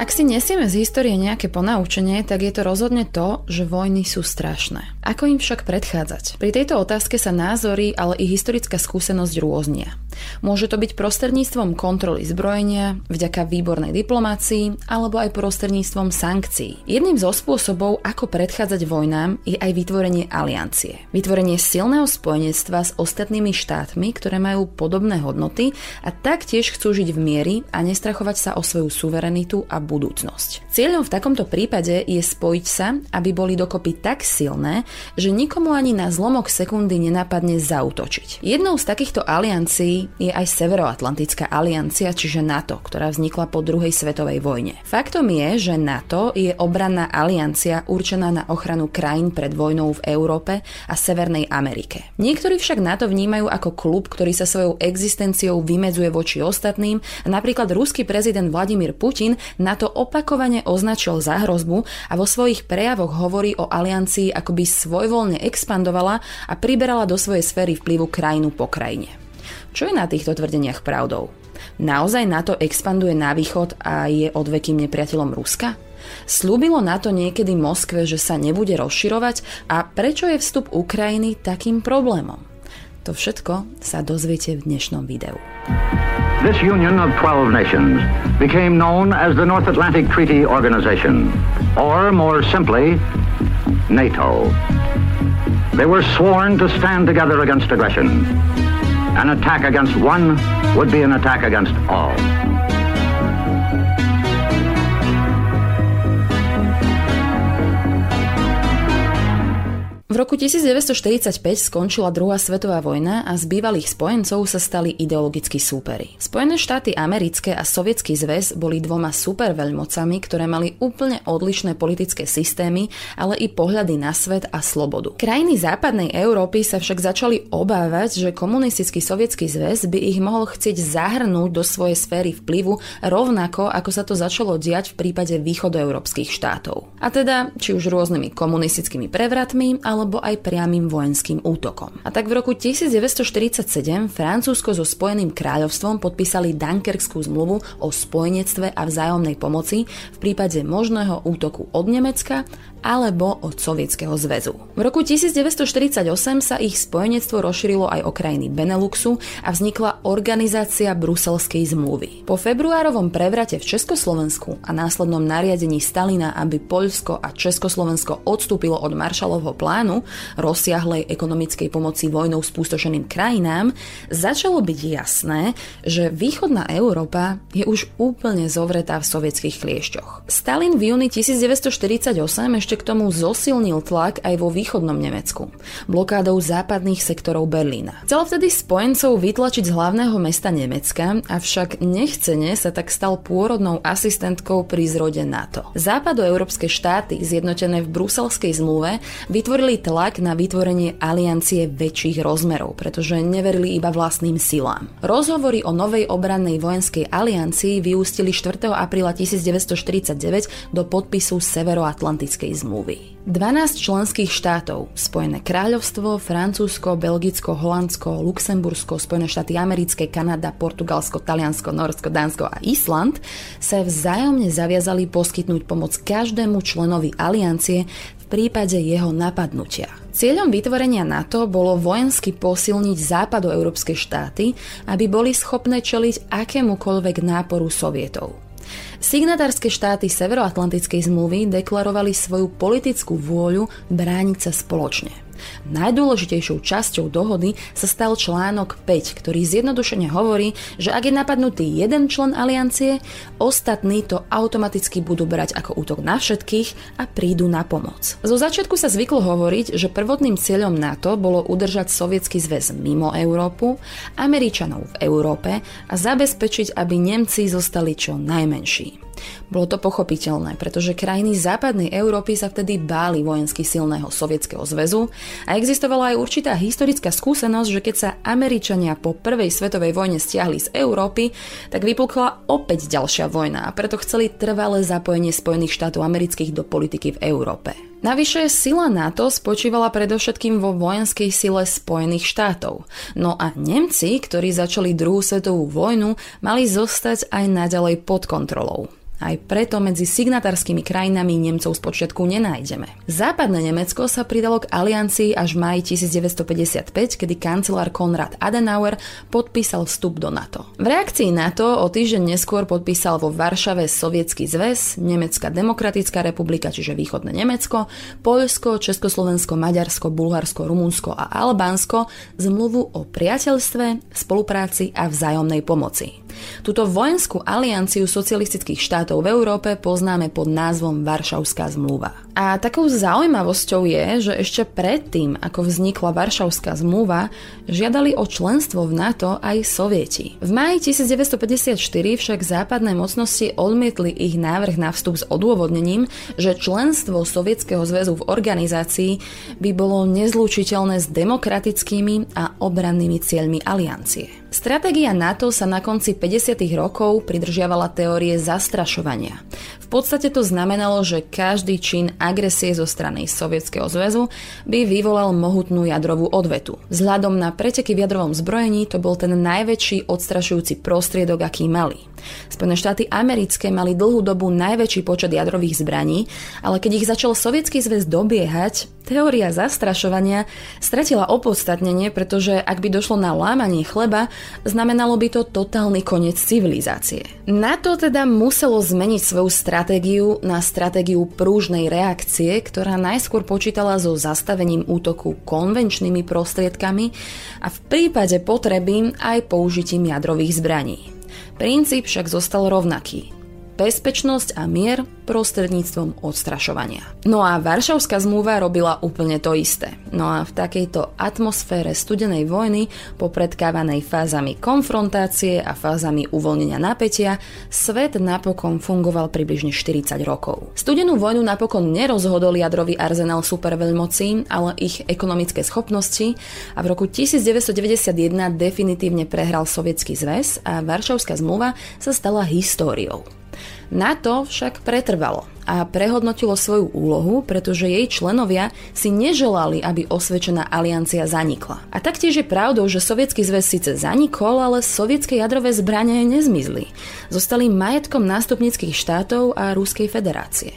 Ak si nesieme z histórie nejaké ponaučenie, tak je to rozhodne to, že vojny sú strašné. Ako im však predchádzať? Pri tejto otázke sa názory, ale i historická skúsenosť rôznia. Môže to byť prostredníctvom kontroly zbrojenia, vďaka výbornej diplomácii alebo aj prostredníctvom sankcií. Jedným zo spôsobov, ako predchádzať vojnám, je aj vytvorenie aliancie. Vytvorenie silného spojenectva s ostatnými štátmi, ktoré majú podobné hodnoty a taktiež chcú žiť v miery a nestrachovať sa o svoju suverenitu a budúcnosť. Cieľom v takomto prípade je spojiť sa, aby boli dokopy tak silné, že nikomu ani na zlomok sekundy nenapadne zautočiť. Jednou z takýchto aliancií je aj Severoatlantická aliancia, čiže NATO, ktorá vznikla po druhej svetovej vojne. Faktom je, že NATO je obranná aliancia určená na ochranu krajín pred vojnou v Európe a Severnej Amerike. Niektorí však NATO vnímajú ako klub, ktorý sa svojou existenciou vymedzuje voči ostatným a napríklad ruský prezident Vladimír Putin na to opakovane označil za hrozbu a vo svojich prejavoch hovorí o aliancii ako by svojvoľne expandovala a priberala do svojej sféry vplyvu krajinu po krajine. Čo je na týchto tvrdeniach pravdou? Naozaj NATO expanduje na východ a je odvekým nepriateľom Ruska? Slúbilo na to niekedy Moskve, že sa nebude rozširovať a prečo je vstup Ukrajiny takým problémom? To všetko sa dozviete v dnešnom videu. This union of 12 nations became known as the North Atlantic Treaty Organization, or more simply, NATO. They were sworn to stand together against aggression. An attack against one would be an attack against all. V roku 1945 skončila druhá svetová vojna a z bývalých spojencov sa stali ideologickí súpery. Spojené štáty americké a sovietský zväz boli dvoma superveľmocami, ktoré mali úplne odlišné politické systémy, ale i pohľady na svet a slobodu. Krajiny západnej Európy sa však začali obávať, že komunistický sovietský zväz by ich mohol chcieť zahrnúť do svojej sféry vplyvu rovnako ako sa to začalo diať v prípade východoeurópskych štátov. A teda či už rôznymi komunistickými prevratmi, ale alebo aj priamým vojenským útokom. A tak v roku 1947 Francúzsko so Spojeným kráľovstvom podpísali Dunkerskú zmluvu o spojenectve a vzájomnej pomoci v prípade možného útoku od Nemecka alebo od Sovietskeho zväzu. V roku 1948 sa ich spojenectvo rozšírilo aj o krajiny Beneluxu a vznikla Organizácia Bruselskej zmluvy. Po februárovom prevrate v Československu a následnom nariadení Stalina, aby Poľsko a Československo odstúpilo od Marshallovho plánu rozsiahlej ekonomickej pomoci vojnou spústošeným krajinám, začalo byť jasné, že východná Európa je už úplne zovretá v sovietských kliešťoch. Stalin v júni 1948 ešte ešte k tomu zosilnil tlak aj vo východnom Nemecku, blokádou západných sektorov Berlína. Chcel vtedy spojencov vytlačiť z hlavného mesta Nemecka, avšak nechcene sa tak stal pôrodnou asistentkou pri zrode NATO. Západoeurópske štáty, zjednotené v bruselskej zmluve, vytvorili tlak na vytvorenie aliancie väčších rozmerov, pretože neverili iba vlastným silám. Rozhovory o novej obrannej vojenskej aliancii vyústili 4. apríla 1949 do podpisu Severoatlantickej zmluvy. 12 členských štátov, Spojené kráľovstvo, Francúzsko, Belgicko, Holandsko, Luxembursko, Spojené štáty americké, Kanada, Portugalsko, Taliansko, Norsko, Dánsko a Island, sa vzájomne zaviazali poskytnúť pomoc každému členovi aliancie v prípade jeho napadnutia. Cieľom vytvorenia NATO bolo vojensky posilniť západoeurópske štáty, aby boli schopné čeliť akémukoľvek náporu sovietov. Signatárske štáty Severoatlantickej zmluvy deklarovali svoju politickú vôľu brániť sa spoločne. Najdôležitejšou časťou dohody sa stal článok 5, ktorý zjednodušene hovorí, že ak je napadnutý jeden člen aliancie, ostatní to automaticky budú brať ako útok na všetkých a prídu na pomoc. Zo začiatku sa zvyklo hovoriť, že prvotným cieľom NATO bolo udržať sovietský zväz mimo Európu, Američanov v Európe a zabezpečiť, aby Nemci zostali čo najmenší. Bolo to pochopiteľné, pretože krajiny západnej Európy sa vtedy báli vojensky silného Sovietskeho zväzu a existovala aj určitá historická skúsenosť, že keď sa Američania po prvej svetovej vojne stiahli z Európy, tak vypukla opäť ďalšia vojna a preto chceli trvalé zapojenie Spojených štátov amerických do politiky v Európe. Navyše sila NATO spočívala predovšetkým vo vojenskej sile Spojených štátov. No a Nemci, ktorí začali druhú svetovú vojnu, mali zostať aj naďalej pod kontrolou. Aj preto medzi signatárskymi krajinami Nemcov spočiatku nenájdeme. Západné Nemecko sa pridalo k aliancii až v maji 1955, kedy kancelár Konrad Adenauer podpísal vstup do NATO. V reakcii na to o týždeň neskôr podpísal vo Varšave Sovietsky zväz, Nemecká demokratická republika, čiže východné Nemecko, Poľsko, Československo, Maďarsko, Bulharsko, Rumunsko a Albánsko zmluvu o priateľstve, spolupráci a vzájomnej pomoci. Túto vojenskú alianciu socialistických štátov v Európe poznáme pod názvom Varšavská zmluva. A takou zaujímavosťou je, že ešte predtým, ako vznikla Varšavská zmluva, žiadali o členstvo v NATO aj Sovieti. V máji 1954 však západné mocnosti odmietli ich návrh na vstup s odôvodnením, že členstvo Sovietskeho zväzu v organizácii by bolo nezlučiteľné s demokratickými a obrannými cieľmi aliancie. Stratégia NATO sa na konci 50. rokov pridržiavala teórie zastrašovania. Podstate to znamenalo, že každý čin agresie zo strany Sovietskeho zväzu by vyvolal mohutnú jadrovú odvetu. Vzhľadom na preteky v jadrovom zbrojení to bol ten najväčší odstrašujúci prostriedok, aký mali. Spojené štáty americké mali dlhú dobu najväčší počet jadrových zbraní, ale keď ich začal Sovietsky zväz dobiehať, teória zastrašovania stratila opodstatnenie, pretože ak by došlo na lámanie chleba, znamenalo by to totálny koniec civilizácie. NATO teda muselo zmeniť svoju stratégiu na stratégiu prúžnej reakcie, ktorá najskôr počítala so zastavením útoku konvenčnými prostriedkami a v prípade potreby aj použitím jadrových zbraní. Princíp však zostal rovnaký. Bezpečnosť a mier prostredníctvom odstrašovania. No a Varšavská zmluva robila úplne to isté. No a v takejto atmosfére studenej vojny, popredkávanej fázami konfrontácie a fázami uvoľnenia napätia, svet napokon fungoval približne 40 rokov. Studenú vojnu napokon nerozhodol jadrový arzenál superveľmocí, ale ich ekonomické schopnosti a v roku 1991 definitívne prehral Sovietsky zväz a Varšavská zmluva sa stala históriou. NATO však pretrvalo a prehodnotilo svoju úlohu, pretože jej členovia si neželali, aby osvedčená aliancia zanikla. A taktiež je pravdou, že Sovietsky zväz síce zanikol, ale sovietské jadrové zbranie nezmizli. Zostali majetkom nástupnických štátov a Ruskej federácie.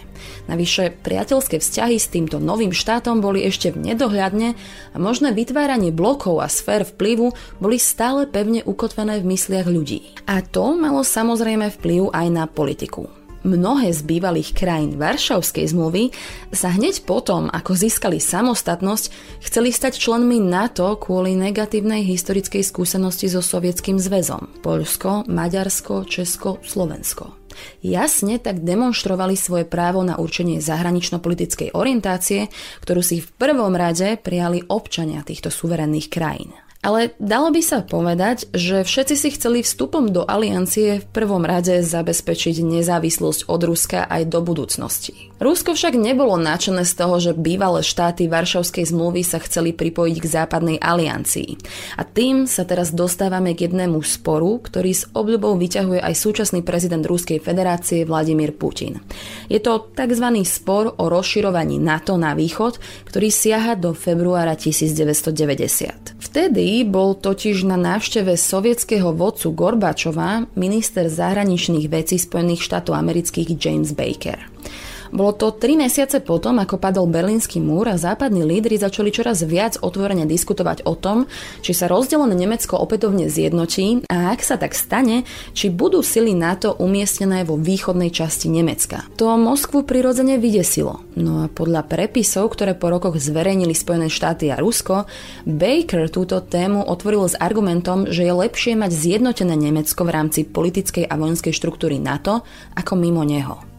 Navyše priateľské vzťahy s týmto novým štátom boli ešte v nedohľadne a možné vytváranie blokov a sfér vplyvu boli stále pevne ukotvené v mysliach ľudí. A to malo samozrejme vplyv aj na politiku mnohé z bývalých krajín Varšavskej zmluvy sa hneď potom, ako získali samostatnosť, chceli stať členmi NATO kvôli negatívnej historickej skúsenosti so Sovietským zväzom. Poľsko, Maďarsko, Česko, Slovensko. Jasne tak demonstrovali svoje právo na určenie zahranično-politickej orientácie, ktorú si v prvom rade prijali občania týchto suverénnych krajín. Ale dalo by sa povedať, že všetci si chceli vstupom do aliancie v prvom rade zabezpečiť nezávislosť od Ruska aj do budúcnosti. Rusko však nebolo nadšené z toho, že bývalé štáty Varšavskej zmluvy sa chceli pripojiť k západnej aliancii. A tým sa teraz dostávame k jednému sporu, ktorý s obľubou vyťahuje aj súčasný prezident Ruskej federácie Vladimír Putin. Je to tzv. spor o rozširovaní NATO na východ, ktorý siaha do februára 1990. Vtedy bol totiž na návšteve sovietského vodcu Gorbačova minister zahraničných vecí Spojených štátov amerických James Baker. Bolo to tri mesiace potom, ako padol Berlínsky múr a západní lídry začali čoraz viac otvorene diskutovať o tom, či sa rozdelené Nemecko opätovne zjednotí a ak sa tak stane, či budú sily NATO umiestnené vo východnej časti Nemecka. To Moskvu prirodzene vydesilo. No a podľa prepisov, ktoré po rokoch zverejnili Spojené štáty a Rusko, Baker túto tému otvoril s argumentom, že je lepšie mať zjednotené Nemecko v rámci politickej a vojenskej štruktúry NATO ako mimo neho.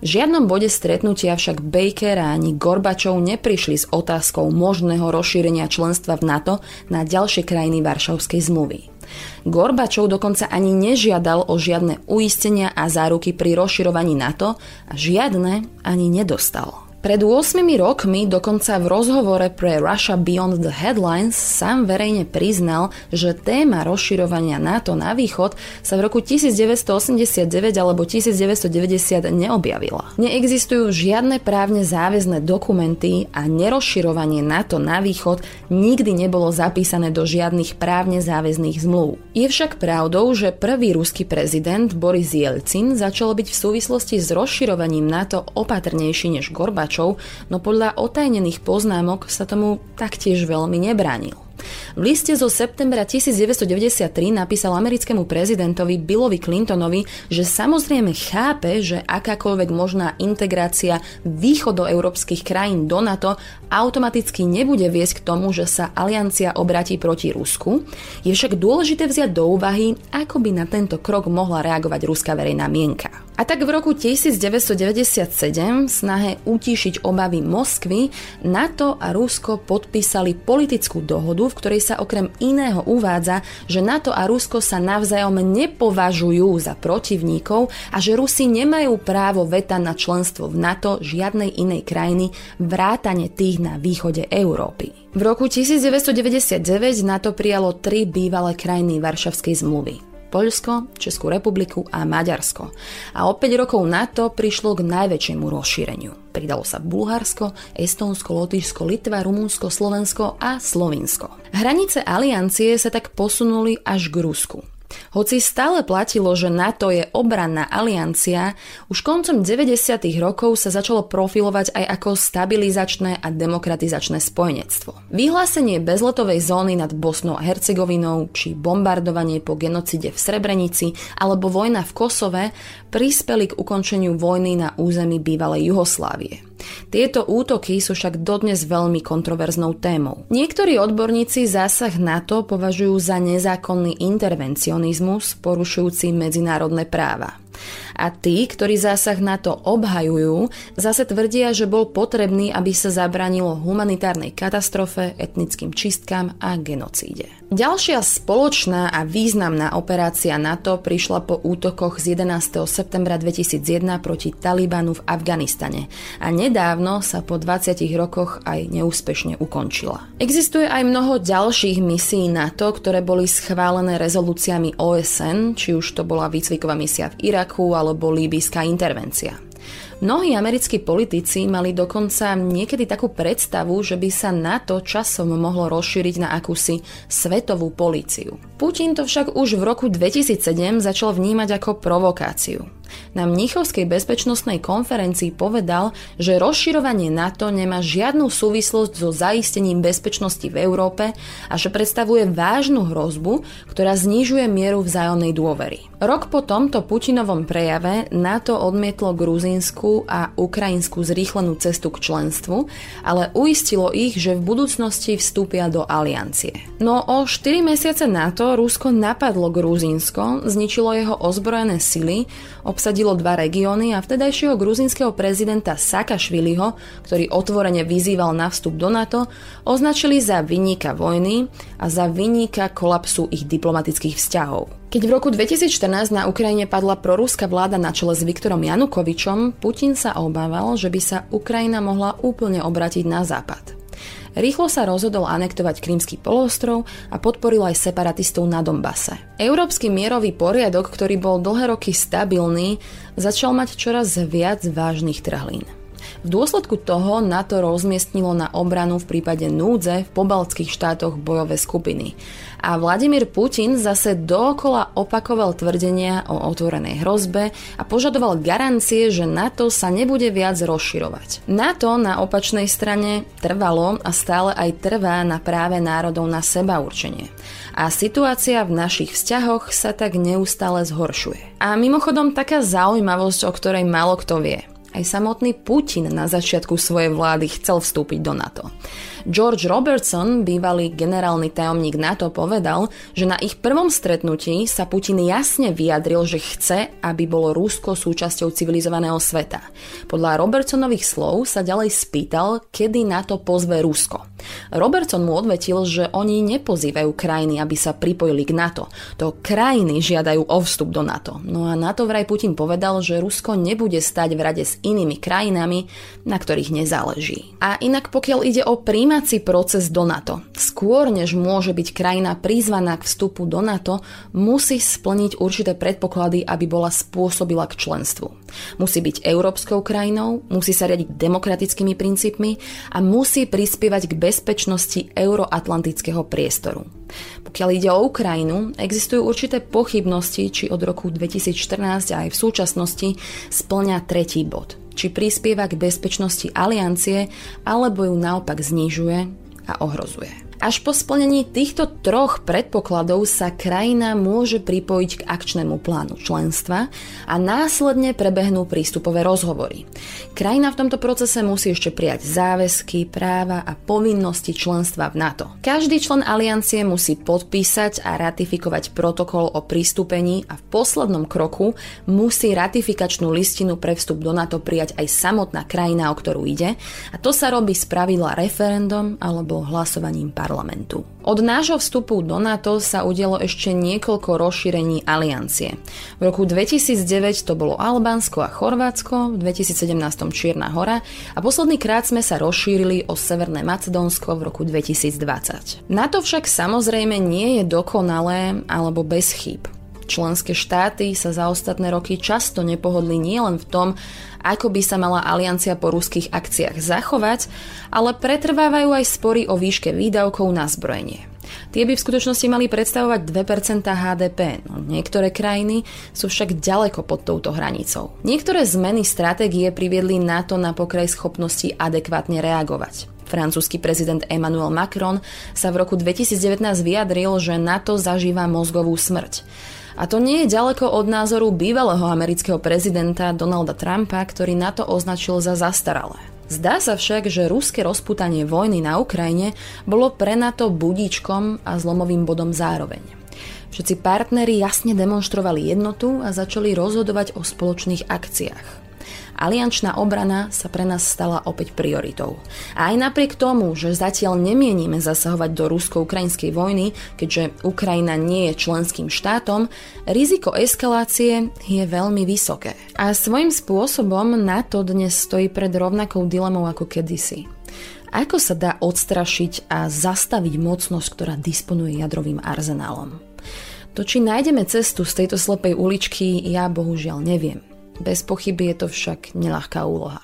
V žiadnom bode stretnutia však Baker ani Gorbačov neprišli s otázkou možného rozšírenia členstva v NATO na ďalšie krajiny Varšavskej zmluvy. Gorbačov dokonca ani nežiadal o žiadne uistenia a záruky pri rozširovaní NATO a žiadne ani nedostal. Pred 8 rokmi dokonca v rozhovore pre Russia Beyond the Headlines sám verejne priznal, že téma rozširovania NATO na východ sa v roku 1989 alebo 1990 neobjavila. Neexistujú žiadne právne záväzné dokumenty a nerozširovanie NATO na východ nikdy nebolo zapísané do žiadnych právne záväzných zmluv. Je však pravdou, že prvý ruský prezident Boris Jelcin začal byť v súvislosti s rozširovaním NATO opatrnejší než Gorbač poslucháčov, no podľa otajnených poznámok sa tomu taktiež veľmi nebránil. V liste zo septembra 1993 napísal americkému prezidentovi Billovi Clintonovi, že samozrejme chápe, že akákoľvek možná integrácia východoeurópskych krajín do NATO automaticky nebude viesť k tomu, že sa aliancia obratí proti Rusku. Je však dôležité vziať do úvahy, ako by na tento krok mohla reagovať ruská verejná mienka. A tak v roku 1997 v snahe utíšiť obavy Moskvy NATO a Rusko podpísali politickú dohodu, v ktorej sa okrem iného uvádza, že NATO a Rusko sa navzájom nepovažujú za protivníkov a že Rusi nemajú právo veta na členstvo v NATO žiadnej inej krajiny vrátane tých na východe Európy. V roku 1999 NATO prijalo tri bývalé krajiny Varšavskej zmluvy. Poľsko, Českú republiku a Maďarsko. A o 5 rokov na to prišlo k najväčšiemu rozšíreniu. Pridalo sa Bulharsko, Estónsko, Lotyšsko, Litva, Rumunsko, Slovensko a Slovinsko. Hranice aliancie sa tak posunuli až k Rusku. Hoci stále platilo, že NATO je obranná aliancia, už koncom 90. rokov sa začalo profilovať aj ako stabilizačné a demokratizačné spojenectvo. Vyhlásenie bezletovej zóny nad Bosnou a Hercegovinou, či bombardovanie po genocide v Srebrenici alebo vojna v Kosove prispeli k ukončeniu vojny na území bývalej Juhoslávie. Tieto útoky sú však dodnes veľmi kontroverznou témou. Niektorí odborníci zásah NATO považujú za nezákonný intervencionizmus porušujúci medzinárodné práva. A tí, ktorí zásah na to obhajujú, zase tvrdia, že bol potrebný, aby sa zabranilo humanitárnej katastrofe, etnickým čistkám a genocíde. Ďalšia spoločná a významná operácia NATO prišla po útokoch z 11. septembra 2001 proti Talibanu v Afganistane a nedávno sa po 20 rokoch aj neúspešne ukončila. Existuje aj mnoho ďalších misií NATO, ktoré boli schválené rezolúciami OSN, či už to bola výcviková misia v Iraku alebo líbyská intervencia. Mnohí americkí politici mali dokonca niekedy takú predstavu, že by sa NATO časom mohlo rozšíriť na akúsi svetovú políciu. Putin to však už v roku 2007 začal vnímať ako provokáciu na Mníchovskej bezpečnostnej konferencii povedal, že rozširovanie NATO nemá žiadnu súvislosť so zaistením bezpečnosti v Európe a že predstavuje vážnu hrozbu, ktorá znižuje mieru vzájomnej dôvery. Rok po tomto Putinovom prejave NATO odmietlo gruzínsku a ukrajinskú zrýchlenú cestu k členstvu, ale uistilo ich, že v budúcnosti vstúpia do aliancie. No o 4 mesiace na to Rusko napadlo Gruzínsko, zničilo jeho ozbrojené sily, obsadilo dva regióny a vtedajšieho gruzinského prezidenta Sakašviliho, ktorý otvorene vyzýval na vstup do NATO, označili za vyníka vojny a za vyníka kolapsu ich diplomatických vzťahov. Keď v roku 2014 na Ukrajine padla prorúska vláda na čele s Viktorom Janukovičom, Putin sa obával, že by sa Ukrajina mohla úplne obratiť na západ. Rýchlo sa rozhodol anektovať Krímsky poloostrov a podporil aj separatistov na Dombase. Európsky mierový poriadok, ktorý bol dlhé roky stabilný, začal mať čoraz viac vážnych trhlín. V dôsledku toho NATO rozmiestnilo na obranu v prípade núdze v pobaltských štátoch bojové skupiny. A Vladimír Putin zase dookola opakoval tvrdenia o otvorenej hrozbe a požadoval garancie, že NATO sa nebude viac rozširovať. NATO na opačnej strane trvalo a stále aj trvá na práve národov na seba určenie. A situácia v našich vzťahoch sa tak neustále zhoršuje. A mimochodom taká zaujímavosť, o ktorej málo kto vie. Aj samotný Putin na začiatku svojej vlády chcel vstúpiť do NATO. George Robertson, bývalý generálny tajomník NATO, povedal, že na ich prvom stretnutí sa Putin jasne vyjadril, že chce, aby bolo Rusko súčasťou civilizovaného sveta. Podľa Robertsonových slov sa ďalej spýtal, kedy NATO pozve Rusko. Robertson mu odvetil, že oni nepozývajú krajiny, aby sa pripojili k NATO. To krajiny žiadajú o vstup do NATO. No a na to vraj Putin povedal, že Rusko nebude stať v rade s inými krajinami, na ktorých nezáleží. A inak pokiaľ ide o príjm príjmací proces do NATO. Skôr než môže byť krajina prizvaná k vstupu do NATO, musí splniť určité predpoklady, aby bola spôsobila k členstvu. Musí byť európskou krajinou, musí sa riadiť demokratickými princípmi a musí prispievať k bezpečnosti euroatlantického priestoru. Pokiaľ ide o Ukrajinu, existujú určité pochybnosti, či od roku 2014 aj v súčasnosti splňa tretí bod či prispieva k bezpečnosti aliancie, alebo ju naopak znižuje a ohrozuje. Až po splnení týchto troch predpokladov sa krajina môže pripojiť k akčnému plánu členstva a následne prebehnú prístupové rozhovory. Krajina v tomto procese musí ešte prijať záväzky, práva a povinnosti členstva v NATO. Každý člen aliancie musí podpísať a ratifikovať protokol o pristúpení a v poslednom kroku musí ratifikačnú listinu pre vstup do NATO prijať aj samotná krajina, o ktorú ide a to sa robí z pravidla referendum alebo hlasovaním parlamentu parlamentu. Od nášho vstupu do NATO sa udialo ešte niekoľko rozšírení aliancie. V roku 2009 to bolo Albánsko a Chorvátsko, v 2017 Čierna hora a posledný krát sme sa rozšírili o Severné Macedónsko v roku 2020. NATO však samozrejme nie je dokonalé alebo bez chýb. Členské štáty sa za ostatné roky často nepohodli nielen v tom, ako by sa mala aliancia po ruských akciách zachovať, ale pretrvávajú aj spory o výške výdavkov na zbrojenie. Tie by v skutočnosti mali predstavovať 2% HDP, no niektoré krajiny sú však ďaleko pod touto hranicou. Niektoré zmeny stratégie priviedli NATO na pokraj schopnosti adekvátne reagovať. Francúzsky prezident Emmanuel Macron sa v roku 2019 vyjadril, že NATO zažíva mozgovú smrť. A to nie je ďaleko od názoru bývalého amerického prezidenta Donalda Trumpa, ktorý na to označil za zastaralé. Zdá sa však, že ruské rozputanie vojny na Ukrajine bolo pre NATO budíčkom a zlomovým bodom zároveň. Všetci partneri jasne demonstrovali jednotu a začali rozhodovať o spoločných akciách aliančná obrana sa pre nás stala opäť prioritou. A aj napriek tomu, že zatiaľ nemienime zasahovať do rusko-ukrajinskej vojny, keďže Ukrajina nie je členským štátom, riziko eskalácie je veľmi vysoké. A svojím spôsobom NATO dnes stojí pred rovnakou dilemou ako kedysi. Ako sa dá odstrašiť a zastaviť mocnosť, ktorá disponuje jadrovým arzenálom? To, či nájdeme cestu z tejto slepej uličky, ja bohužiaľ neviem. Bez pochyby je to však nelahká úloha.